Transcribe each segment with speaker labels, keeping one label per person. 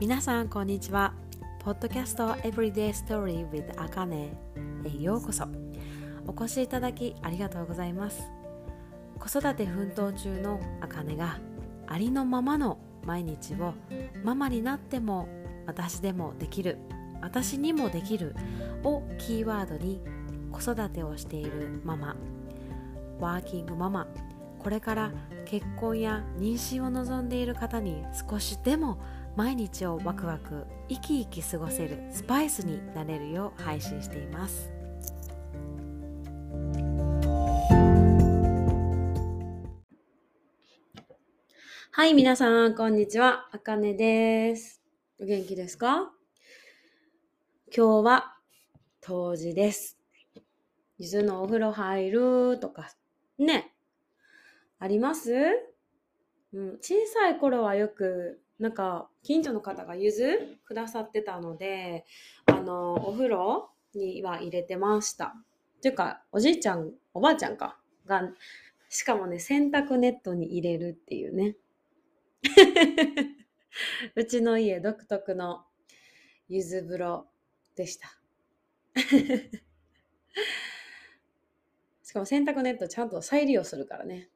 Speaker 1: 皆さんこんにちは。ポッドキャスト Everyday Story with あかねへようこそ。お越しいただきありがとうございます。子育て奮闘中のあかねがありのままの毎日をママになっても私でもできる私にもできるをキーワードに子育てをしているママ。ワーキングママ。これから結婚や妊娠を望んでいる方に少しでも毎日をワクワク生き生き過ごせるスパイスになれるよう配信しています。はい皆さんこんにちは。あかねです。お元気ですか？今日は冬至です。ゆずのお風呂入るとかねあります？うん、小さい頃はよくなんか近所の方がゆずくださってたのであのお風呂には入れてました。っていうかおじいちゃんおばあちゃんか。がしかもね洗濯ネットに入れるっていうね。うちの家独特のゆず風呂でした。しかも洗濯ネットちゃんと再利用するからね。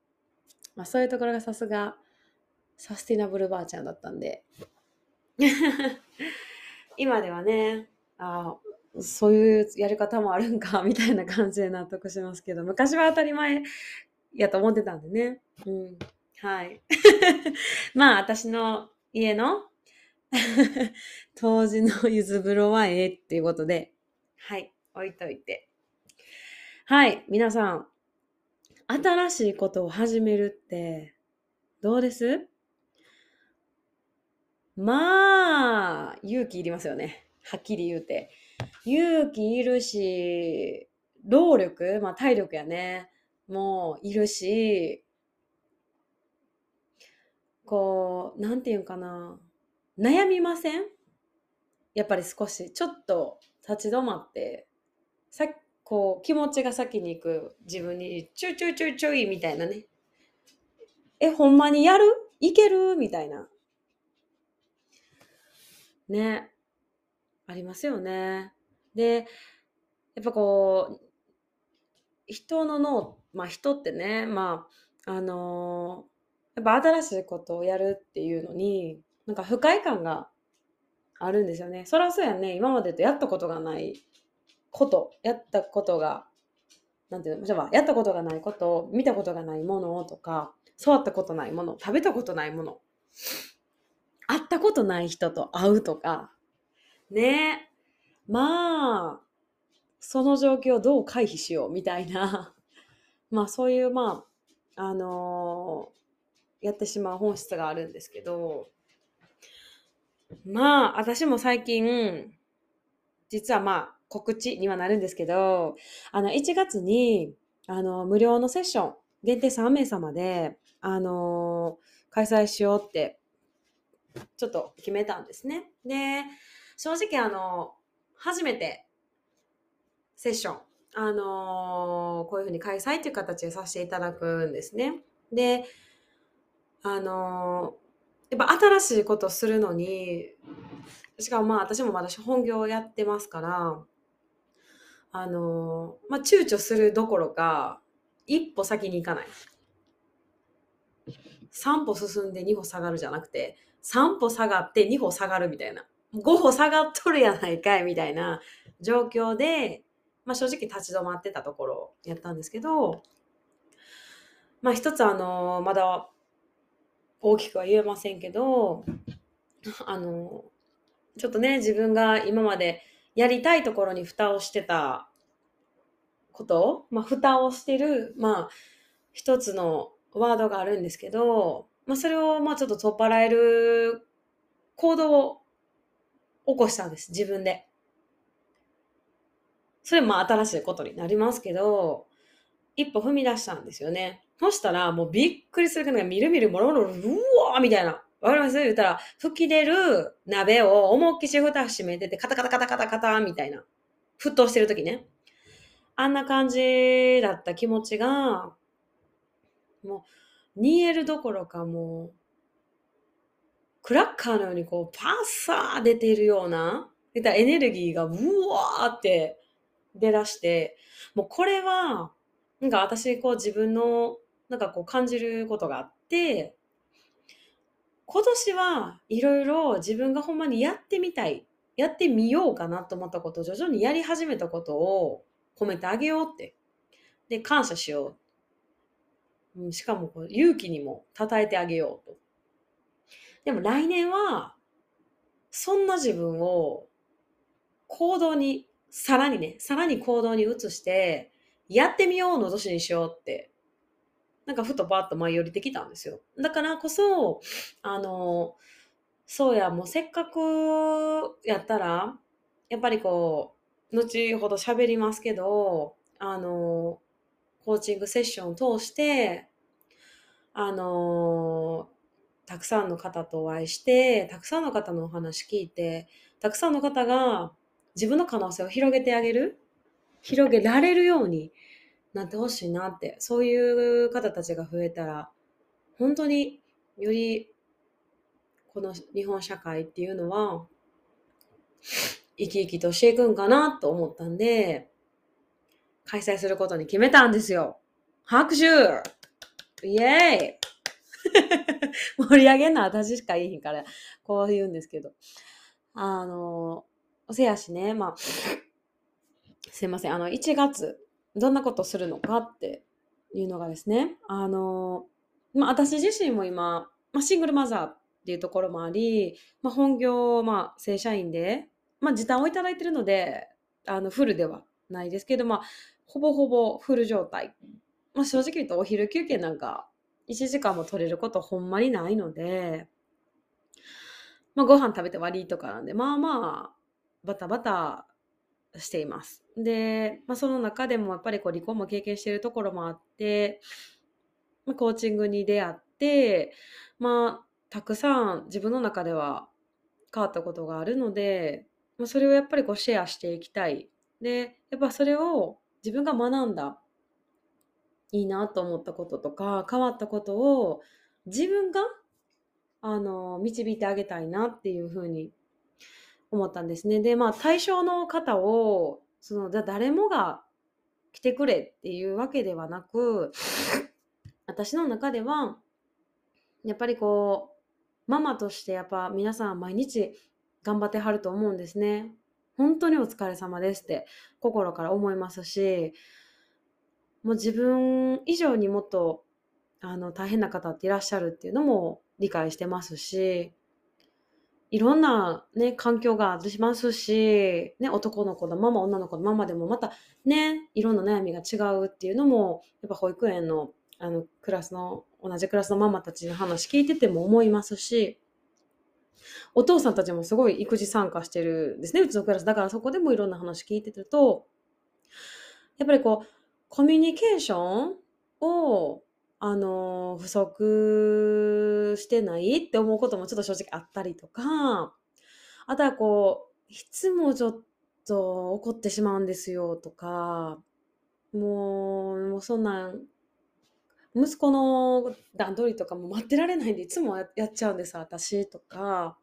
Speaker 1: まあそういうところがさすがサスティナブルばあちゃんだったんで。今ではねあそういうやり方もあるんかみたいな感じで納得しますけど昔は当たり前やと思ってたんでね。うん。はい。まあ私の家の 当時のゆず風呂はええっていうことで。はい。置いといて。はい。皆さん新しいことを始めるってどうです？まあ、勇気いりますよね。はっきり言うて。勇気いるし、労力、まあ体力やね。もういるし、こう、なんていうかな。悩みません？やっぱり少し、ちょっと立ち止まって、さっこう、気持ちが先に行く自分に、ちょいちょいちょいちょいみたいなね。え、ほんまにやる？いける？みたいな。ね。ありますよね。で、やっぱこう、人の脳、まあ人ってね、まあ、あのー、やっぱ新しいことをやるっていうのに、なんか不快感があるんですよね。そりゃそうやね。今までとやったことがないこと、やったことが、なんていうの、じゃあやったことがないこと、見たことがないものとか、触ったことないもの、食べたことないもの会ったことない人と会うとか、ね。まあ、その状況をどう回避しようみたいな、まあそういう、まあ、あのー、やってしまう本質があるんですけど、まあ、私も最近、実はまあ、告知にはなるんですけど、あの、1月に、あの、無料のセッション、限定3名様で、あのー、開催しようってちょっと決めたんですね。で、正直あの、初めてセッション、あのー、こういうふうに開催という形でさせていただくんですね。で、あのー、やっぱ新しいことするのに、しかもまあ私もまだ本業をやってますから、あのー、まあ躊躇するどころか、一歩先に行かない。3歩進んで2歩下がるじゃなくて、3歩下がって2歩下がるみたいな。5歩下がっとるやないかいみたいな状況で、まあ正直立ち止まってたところやったんですけど、まあ一つあの、まだ大きくは言えませんけど、あの、ちょっとね、自分が今までやりたいところに蓋をしてたことまあ蓋をしてる、まあ一つのワードがあるんですけど、まあ、それをまあちょっと取っ払える行動を起こしたんです、自分で。それも新しいことになりますけど、一歩踏み出したんですよね。そしたら、もうびっくりするけど、みるみるもろもろ、うわーみたいな。わかります？言ったら、吹き出る鍋を思いっきし蓋閉めてて、カタカタカタカタカタみたいな。沸騰してる時ね。あんな感じだった気持ちが、もう、煮えるどころかもうクラッカーのようにこう、パッサー出ているような、出たエネルギーがうわーって出だして、もうこれは、なんか私、こう自分の、なんかこう感じることがあって、今年はいろいろ自分がほんまにやってみたい、やってみようかなと思ったことを徐々にやり始めたことを褒めてあげようって。で、感謝しよう。しかも勇気にも称えてあげようと。でも来年は、そんな自分を行動に、さらにね、さらに行動に移して、やってみようの年にしようって、なんかふとバッと舞い降りてきたんですよ。だからこそ、あの、そうや、もうせっかくやったら、やっぱりこう、後ほど喋りますけど、あの、コーチングセッションを通して、あの、たくさんの方とお会いして、たくさんの方のお話聞いて、たくさんの方が自分の可能性を広げてあげる、広げられるようになってほしいなって、そういう方たちが増えたら、本当によりこの日本社会っていうのは、生き生きとしていくんかなと思ったんで、開催することに決めたんですよ。拍手イエーイ 盛り上げんのは私しかいいひんから、こう言うんですけど。あの、おせやしね、まあ、すいません、あの、1月、どんなことするのかっていうのがですね、あの、まあ、私自身も今、まあ、シングルマザーっていうところもあり、まあ、本業、まあ、正社員で、まあ、時短をいただいてるので、あの、フルではないですけど、まあ、ほぼほぼフル状態。まあ、正直言うとお昼休憩なんか1時間も取れることほんまにないので、まあ、ご飯食べて割りとかなんで、まあまあ、バタバタしています。で、まあ、その中でもやっぱりこう離婚も経験しているところもあって、まあ、コーチングに出会って、まあ、たくさん自分の中では変わったことがあるので、まあ、それをやっぱりこうシェアしていきたい。で、やっぱそれを自分が学んだいいなと思ったこととか変わったことを自分があの導いてあげたいなっていうふうに思ったんですね。でまあ対象の方をその誰もが来てくれっていうわけではなく私の中ではやっぱりこうママとしてやっぱ皆さん毎日頑張ってはると思うんですね。本当にお疲れ様ですって心から思いますしもう自分以上にもっとあの大変な方っていらっしゃるっていうのも理解してますし、いろんなね、環境がありますし、ね、男の子のママ、女の子のママでもまたね、いろんな悩みが違うっていうのも、やっぱ保育園のあのクラスの、同じクラスのママたちの話聞いてても思いますし、お父さんたちもすごい育児参加してるんですね、うちのクラス。だからそこでもいろんな話聞いてると、やっぱりこう、コミュニケーションを、あの、不足してないって思うこともちょっと正直あったりとか、あとはこう、いつもちょっと怒ってしまうんですよとか、もう、もうそんなん、息子の段取りとかも待ってられないんでいつもやっちゃうんです私とか、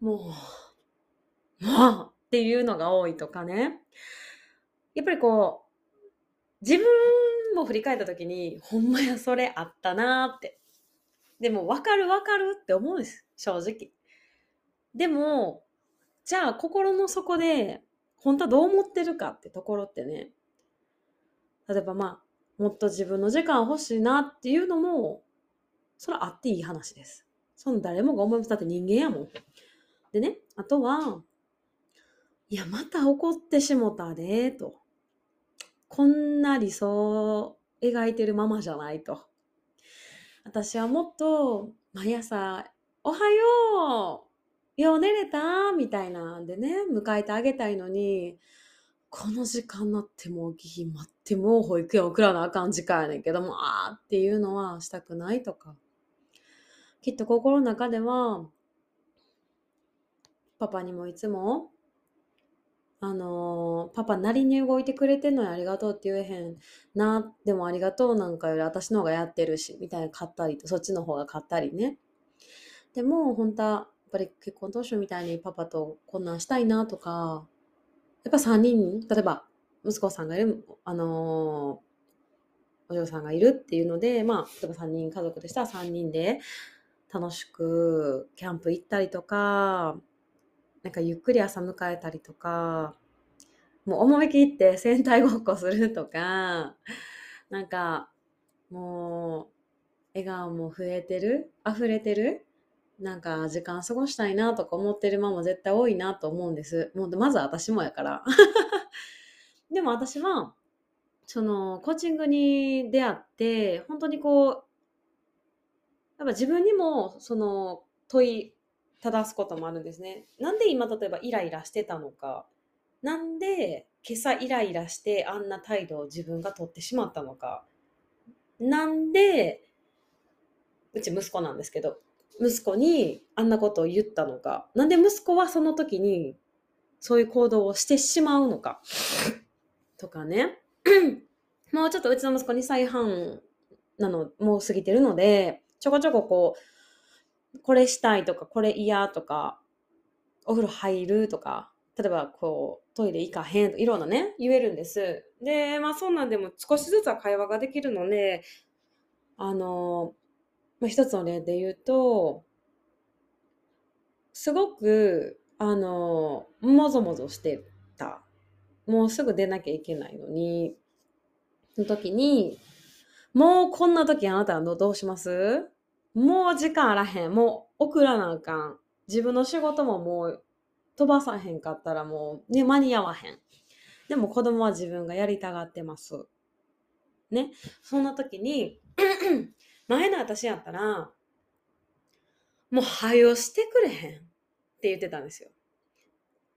Speaker 1: もう、もうっていうのが多いとかね。やっぱりこう、自分も振り返った時に、ほんまやそれあったなって。でも、わかるわかるって思うんです。正直。でも、じゃあ心の底で、本当はどう思ってるかってところってね、例えばまあ、もっと自分の時間欲しいなっていうのも、それはあっていい話です。その誰もが思います。だって人間やもん。でね、あとは、いや、また怒ってしもたで、と。こんな理想を描いてるままじゃないと。私はもっと毎朝、おはようよう寝れたみたいなんでね、迎えてあげたいのに、この時間になってもギヒ待っても保育園送らなあかん時間やねんけども、あーっていうのはしたくないとか。きっと心の中では、パパにもいつもあのパパなりに動いてくれてんのにありがとうって言えへんな、でもありがとうなんかより私の方がやってるし、みたいな買ったりと、そっちの方が買ったりね。でも、本当は、やっぱり結婚当初みたいにパパとこんなんしたいなとか、やっぱ3人、例えば、息子さんがいる、あのーお嬢さんがいるっていうので、まあ、例えば3人家族でしたら3人で楽しくキャンプ行ったりとか、なんかゆっくり朝迎えたりとか、もう思い切って戦隊ごっこするとか、なんか、もう、笑顔も増えてる溢れてるなんか時間過ごしたいなとか思ってるママ絶対多いなと思うんです。もうまず私もやから。でも私は、そのコーチングに出会って、本当にこう、やっぱ自分にもその問いただすこともあるんですね。なんで今例えばイライラしてたのか。なんで今朝イライラしてあんな態度を自分が取ってしまったのか。なんで、うち息子なんですけど、息子にあんなことを言ったのか。なんで息子はその時にそういう行動をしてしまうのか。とかね。もうちょっとうちの息子2歳半なの、もう過ぎてるので、ちょこちょここう、これしたいとか、これ嫌とか、お風呂入るとか、例えばこう、トイレ行かへんとか、いろんなね、言えるんです。で、まあそんなんでも少しずつは会話ができるので、あの、まあ、一つの例で言うと、すごく、あの、もぞもぞしてた。もうすぐ出なきゃいけないのに、の時に、もうこんな時あなたはどうします？もう時間あらへん。もう送らなあかん。自分の仕事ももう飛ばさへんかったらもうね、間に合わへん。でも子供は自分がやりたがってます。ね。そんな時に、前の私やったら、もう早よしてくれへんって言ってたんですよ。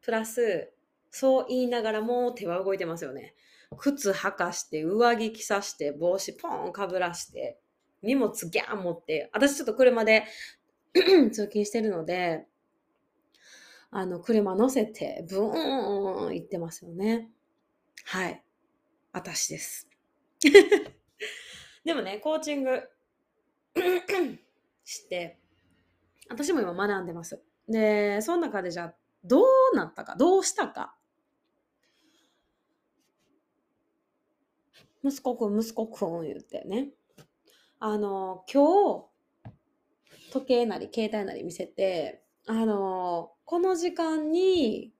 Speaker 1: プラス、そう言いながらも手は動いてますよね。靴履かして、上着着さして、帽子ポンかぶらして、荷物ギャーン持って、私ちょっと車で 通勤してるので、あの、車乗せて、ブーン行ってますよね。はい。私です。でもね、コーチングして、私も今学んでます。で、その中でじゃあ、どうなったか、どうしたか？息子くん、息子くん言ってね。あの、今日、時計なり携帯なり見せて、あの、この時間に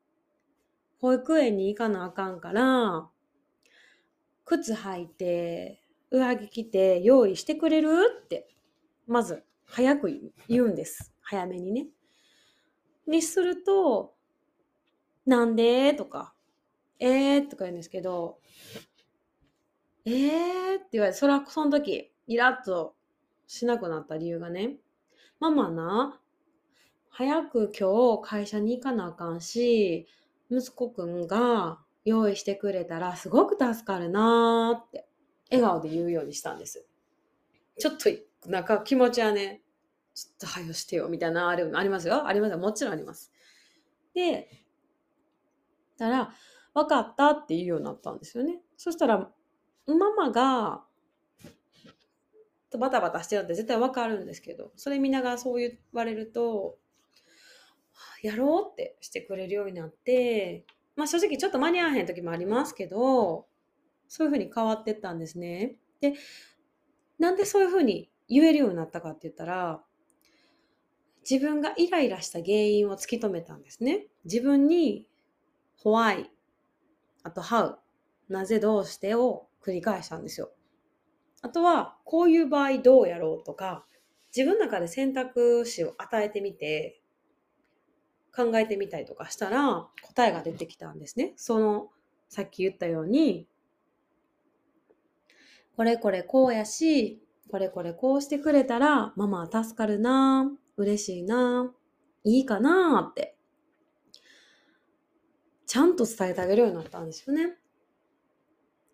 Speaker 1: 保育園に行かなあかんから、靴履いて、上着着て用意してくれる？って、まず早く言うんです。早めにね。にすると、なんでとか、えーとか言うんですけど、えーって言われて、それはその時、イラッとしなくなった理由がね、ママな、早く今日会社に行かなあかんし、息子くんが用意してくれたらすごく助かるなーって、笑顔で言うようにしたんです。ちょっと、なんか気持ちはね、ちょっと早してよ、みたいなあれありますよ。ありますよ。もちろんあります。で、たら、分かったって言うようになったんですよね。そしたら、ママが、バタバタしてるって絶対分かるんですけど、それ見ながらそう言われると、やろうってしてくれるようになって、まあ正直ちょっと間に合わへん時もありますけど、そういうふうに変わってったんですね。で、なんでそういうふうに言えるようになったかって言ったら、自分がイライラした原因を突き止めたんですね。自分に why、あと how、なぜどうしてを繰り返したんですよ。あとは、こういう場合どうやろうとか、自分の中で選択肢を与えてみて、考えてみたりとかしたら、答えが出てきたんですね。その、さっき言ったように、これこれこうやし、これこれこうしてくれたら、ママは助かるな、嬉しいな、いいかなって、ちゃんと伝えてあげるようになったんですよね。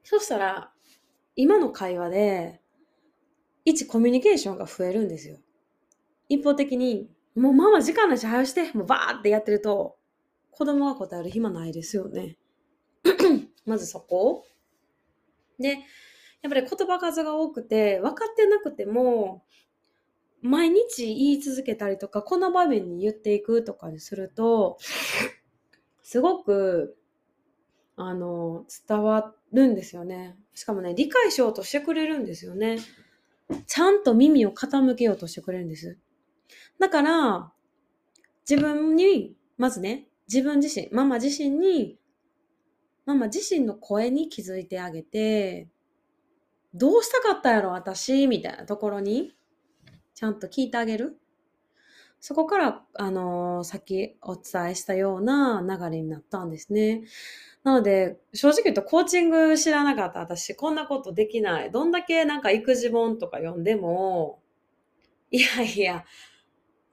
Speaker 1: そしたら、今の会話で、一コミュニケーションが増えるんですよ。一方的に、もうママ時間ないし早して、もうバーってやってると、子供が答える暇ないですよね。まずそこ。で、やっぱり言葉数が多くて、分かってなくても、毎日言い続けたりとか、この場面に言っていくとかにすると、すごく、あの、伝わるんですよね。しかもね、理解しようとしてくれるんですよね。ちゃんと耳を傾けようとしてくれるんです。だから、自分に、まずね、自分自身、ママ自身に、ママ自身の声に気づいてあげて、どうしたかったやろ、私、みたいなところに、ちゃんと聞いてあげる。そこから、あのー、さっきお伝えしたような流れになったんですね。なので、正直言うとコーチング知らなかった私、こんなことできない。どんだけなんか育児本とか読んでも、いやいや、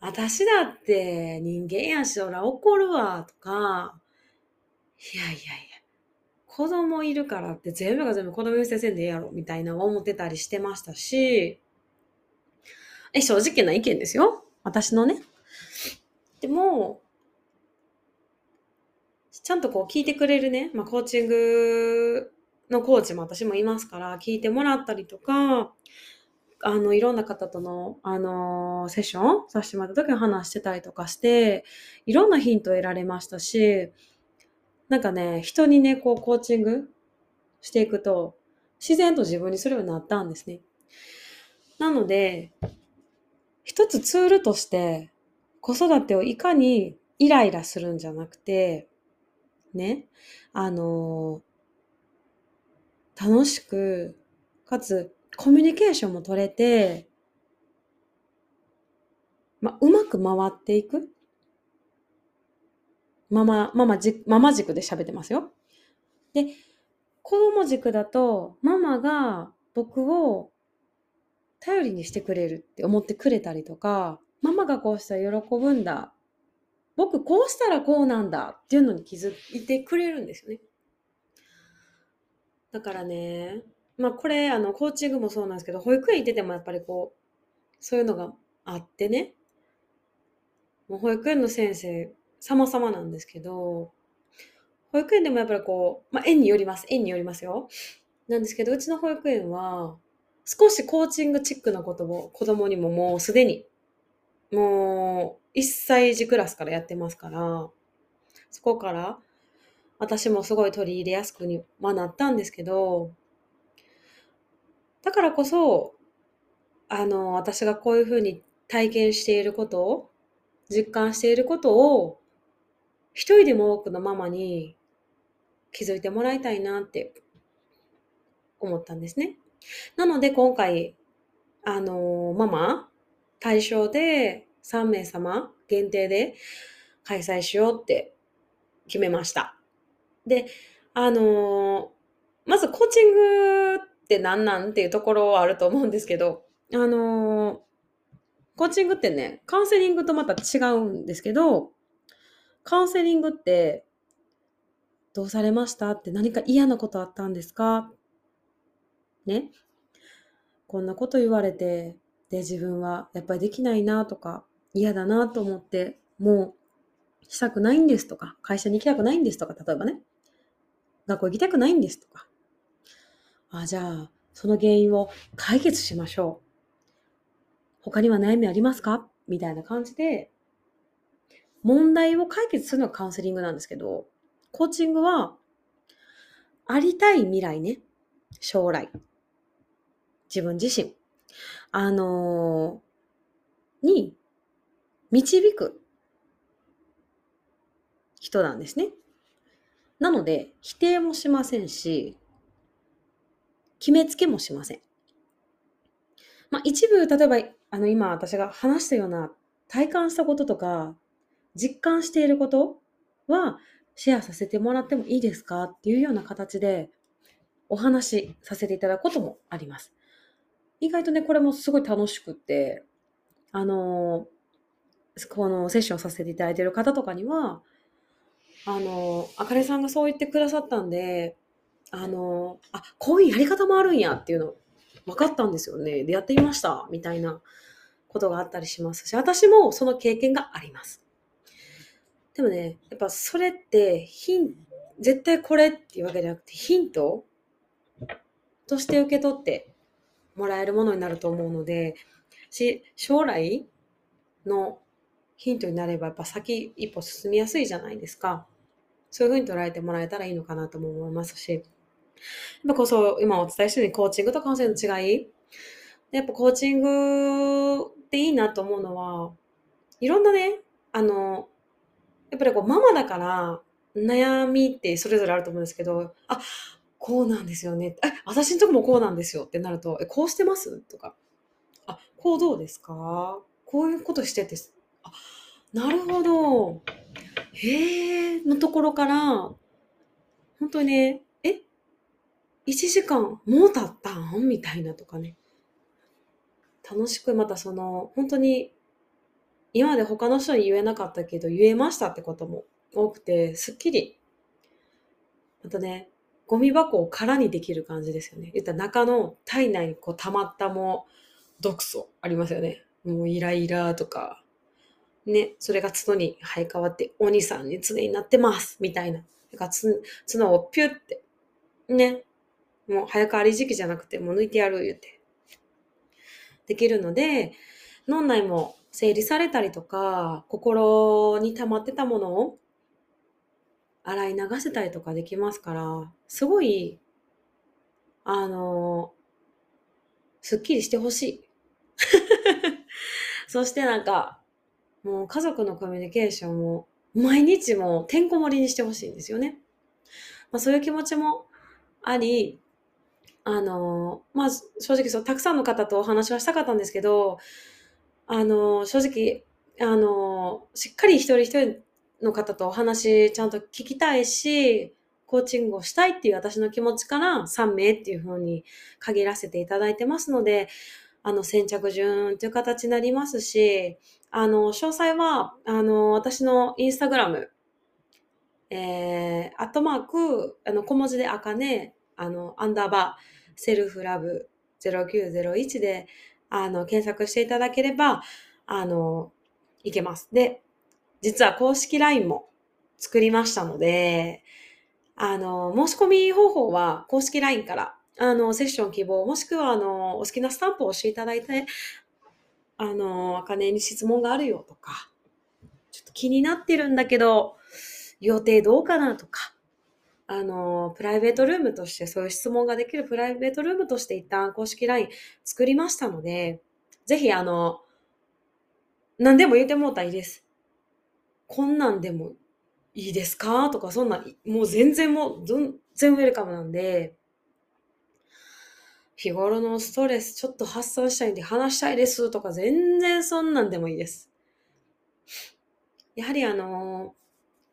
Speaker 1: 私だって人間やし、そら怒るわ、とか、いやいやいや、子供いるからって全部が全部子供優先せんでええやろ、みたいな思ってたりしてましたし、え、正直な意見ですよ。私のね。でも、ちゃんとこう聞いてくれるね、まあ、コーチングのコーチも私もいますから、聞いてもらったりとか、あの、いろんな方との、あのー、セッションさせてもらった時に話してたりとかして、いろんなヒントを得られましたし、なんかね、人にね、こう、コーチングしていくと、自然と自分にするようになったんですね。なので、一つツールとして子育てをいかにイライラするんじゃなくて、ね、あの楽しく、かつコミュニケーションも取れて、まうまく回っていく。ママ、ママじ、ママ軸で喋ってますよ。で、子供軸だと、ママが僕を頼りにしてくれるって思ってくれたりとか、ママがこうしたら喜ぶんだ。僕こうしたらこうなんだっていうのに気づいてくれるんですよね。だからね、まあこれ、あの、コーチングもそうなんですけど、保育園行っててもやっぱりこう、そういうのがあってね、もう保育園の先生、様々なんですけど、保育園でもやっぱりこう、まあ園によります。園によりますよ。なんですけど、うちの保育園は、少しコーチングチックなことを子供にももうすでに、もう1歳児クラスからやってますから、そこから私もすごい取り入れやすくにはなったんですけど、だからこそ、あの、私がこういうふうに体験していることを、実感していることを、一人でも多くのママに気づいてもらいたいなって思ったんですね。なので今回、あのー、ママ対象で3名様限定で開催しようって決めました。で、あのー、まずコーチングって何なんっていうところはあると思うんですけど、あのー、コーチングってね、カウンセリングとまた違うんですけど、カウンセリングって、どうされましたって何か嫌なことあったんですか？ね？こんなこと言われて、で、自分はやっぱりできないなとか、嫌だなと思って、もうしたくないんですとか、会社に行きたくないんですとか、例えばね、学校行きたくないんですとか。あ、じゃあ、その原因を解決しましょう。他には悩みありますか？みたいな感じで、問題を解決するのがカウンセリングなんですけど、コーチングは、ありたい未来ね。将来。自分自身。あのー、に導く人なんですね。なので、否定もしませんし、決めつけもしません。まあ、一部、例えば、あの、今私が話したような体感したこととか、実感していることは、シェアさせてもらってもいいですかっていうような形で、お話しさせていただくこともあります。意外とね、これもすごい楽しくって、あのこのセッションさせていただいている方とかには、あの、あかねさんがそう言ってくださったんで、あの、あ、こういうやり方もあるんやっていうの分かったんですよね。で、やってみました。みたいなことがあったりしますし、私もその経験があります。でもね、やっぱそれってヒン、絶対これっていうわけじゃなくて、ヒントとして受け取ってもらえるものになると思うので、し、将来のヒントになれば、やっぱ先一歩進みやすいじゃないですか。そういうふうに捉えてもらえたらいいのかなとも思いますし。やっぱこそ、今お伝えしたようにコーチングとカウンセリングの違い。やっぱコーチングっていいなと思うのは、いろんなね、あの、やっぱりこうママだから悩みってそれぞれあると思うんですけど、あ、こうなんですよね。え、私のとこもこうなんですよってなると、え、こうしてます？とか、あ、こうどうですか？こういうことしてて、あ、なるほど。へえ、のところから、本当にね、え ?1 時間もう経ったん？みたいなとかね。楽しくまたその、本当に、今まで他の人に言えなかったけど、言えましたってことも多くて、すっきり。またね、ゴミ箱を空にできる感じですよね。言ったら中の体内にこう溜まったも毒素ありますよね。もうイライラとか、ね、それが角に生え変わって鬼さんに常になってます、みたいな。から角をピュって、ね、もう早変わり時期じゃなくて、もう抜いてやる言うて。できるので、脳内も整理されたりとか、心に溜まってたものを洗い流せたりとかできますから、すごい、あの、すっきりしてほしい。そしてなんか、もう家族のコミュニケーションを毎日もてんこ盛りにしてほしいんですよね。まあそういう気持ちもあり、あの、まあ正直そう、たくさんの方とお話はしたかったんですけど、あの、正直、あの、しっかり一人一人の方とお話ちゃんと聞きたいし、コーチングをしたいっていう私の気持ちから3名っていうふうに限らせていただいてますので、あの、先着順という形になりますし、あの、詳細は、あの、私のインスタグラム、えー、アットマーク、あの、小文字であかね、あの、アンダーバー、セルフラブ0901で、あの、検索していただければ、あの、いけます。で、実は公式 LINE も作りましたので、あの、申し込み方法は公式 LINE から、あの、セッション希望、もしくは、あの、お好きなスタンプを押していただいて、あの、あかねに質問があるよとか、ちょっと気になってるんだけど、予定どうかなとか、あの、プライベートルームとしてそういう質問ができるプライベートルームとして一旦公式 LINE 作りましたので、ぜひあの、何でも言ってもうたらいいです。こんなんでもいいですか？とか、そんな、もう全然もう、全然ウェルカムなんで、日頃のストレスちょっと発散したいんで話したいですとか全然そんなんでもいいです。やはりあの、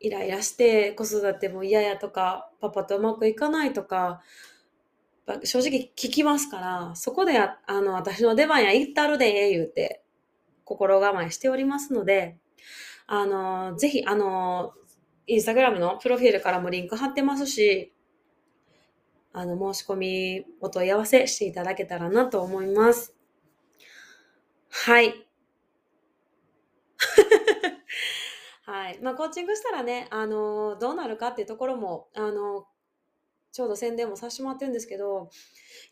Speaker 1: イライラして子育ても嫌やとか、パパとうまくいかないとか、正直聞きますから、そこであの、私の出番や行ったるで、言うて、心構えしておりますので、あの、ぜひ、あの、インスタグラムのプロフィールからもリンク貼ってますし、あの、申し込みお問い合わせしていただけたらなと思います。はい。はい。まあ、コーチングしたらね、あの、どうなるかっていうところも、あの、ちょうど宣伝もさせてもらってるんですけど、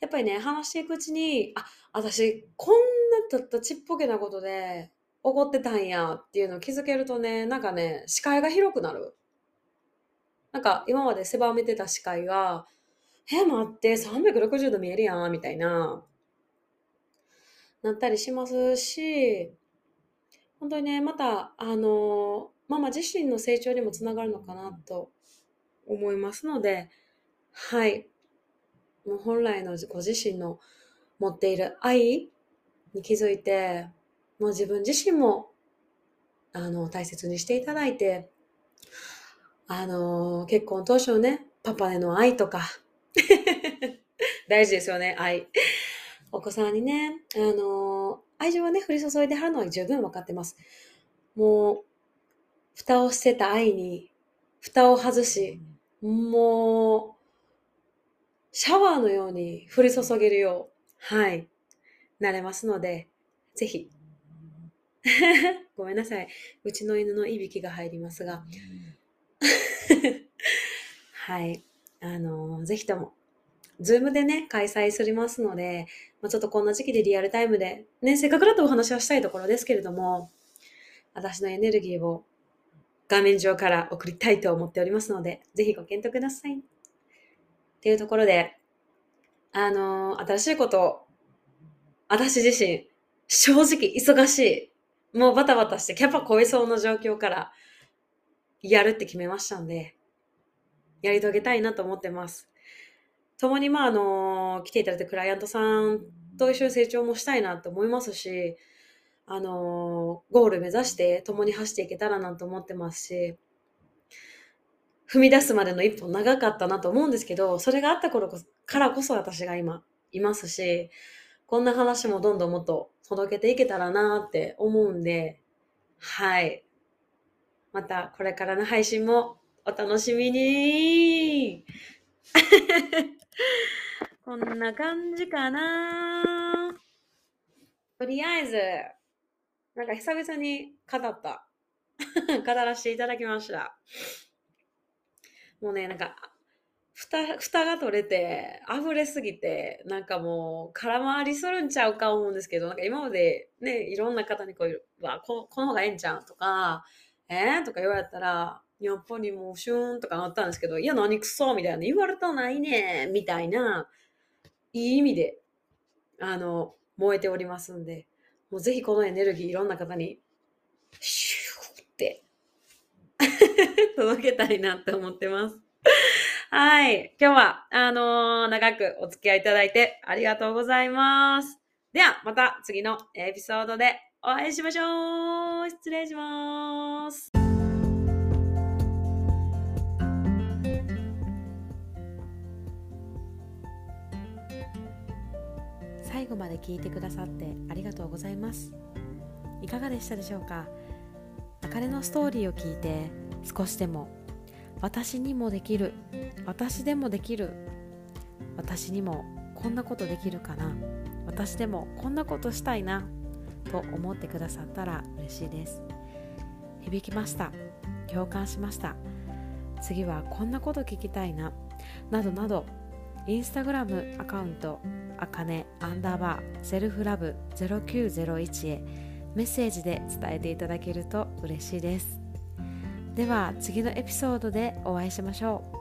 Speaker 1: やっぱりね、話していくうちに、あ、私、こんなだったちっぽけなことで怒ってたんやっていうのを気づけるとね、なんかね、視界が広くなる。なんか今まで狭めてた視界が、え、待って、360度見えるやん、みたいな、なったりしますし、本当にね、また、あの、ママ自身の成長にもつながるのかなと思いますので、はい。もう本来のご自身の持っている愛に気づいて、もう自分自身も、あの、大切にしていただいて、あの、結婚当初ね、パパへの愛とか、大事ですよね、愛。お子さんにね、あの、愛情はね、降り注いではるのは十分分かってます。もう、蓋を捨てた愛に、蓋を外し、もう、シャワーのように降り注げるよう、はい、なれますので、ぜひ。ごめんなさい。うちの犬のいびきが入りますが。はい。あの、ぜひともズームでね、開催すりますので、まあ、ちょっとこんな時期でリアルタイムで、ね、せっかくだとお話はしたいところですけれども、私のエネルギーを画面上から送りたいと思っておりますので、ぜひご検討ください。っていうところで、あのー、新しいこと、私自身、正直忙しい。もうバタバタしてキャパ超えそうな状況からやるって決めましたんで、やり遂げたいなと思ってます。共にまああのー、来ていただいたクライアントさんと一緒に成長もしたいなと思いますし、あのー、ゴール目指して共に走っていけたらなと思ってますし、踏み出すまでの一歩長かったなと思うんですけど、それがあった頃からこそ私が今いますし、こんな話もどんどんもっと届けていけたらなって思うんで、はい。またこれからの配信もお楽しみに こんな感じかなとりあえず、なんか久々に語った。語らせていただきました。もうね、なんか、蓋、蓋が取れて、溢れすぎて、なんかもう、空回りするんちゃうか思うんですけど、なんか今までね、いろんな方にこう、わ、ここの方がええんちゃうとか、えー、とか言われたら、やっぱりもうシューンとかなったんですけど、いや、何くそみたいな、言われたないねみたいな、いい意味で、あの、燃えておりますんで、もうぜひこのエネルギーいろんな方に、シューって 届けたいなって思ってます。はい。今日は、あのー、長くお付き合いいただいてありがとうございます。では、また次のエピソードでお会いしましょう。失礼します。後まで聞いてくださってありがとうございます。いかがでしたでしょうか？あかねのストーリーを聞いて少しでも私にもできる私でもできる私にもこんなことできるかな私でもこんなことしたいなと思ってくださったら嬉しいです。響きました。共感しました。次はこんなこと聞きたいななどなどインスタグラムアカウントあかねアンダーバーセルフラブ0901へメッセージで伝えていただけると嬉しいです。では次のエピソードでお会いしましょう。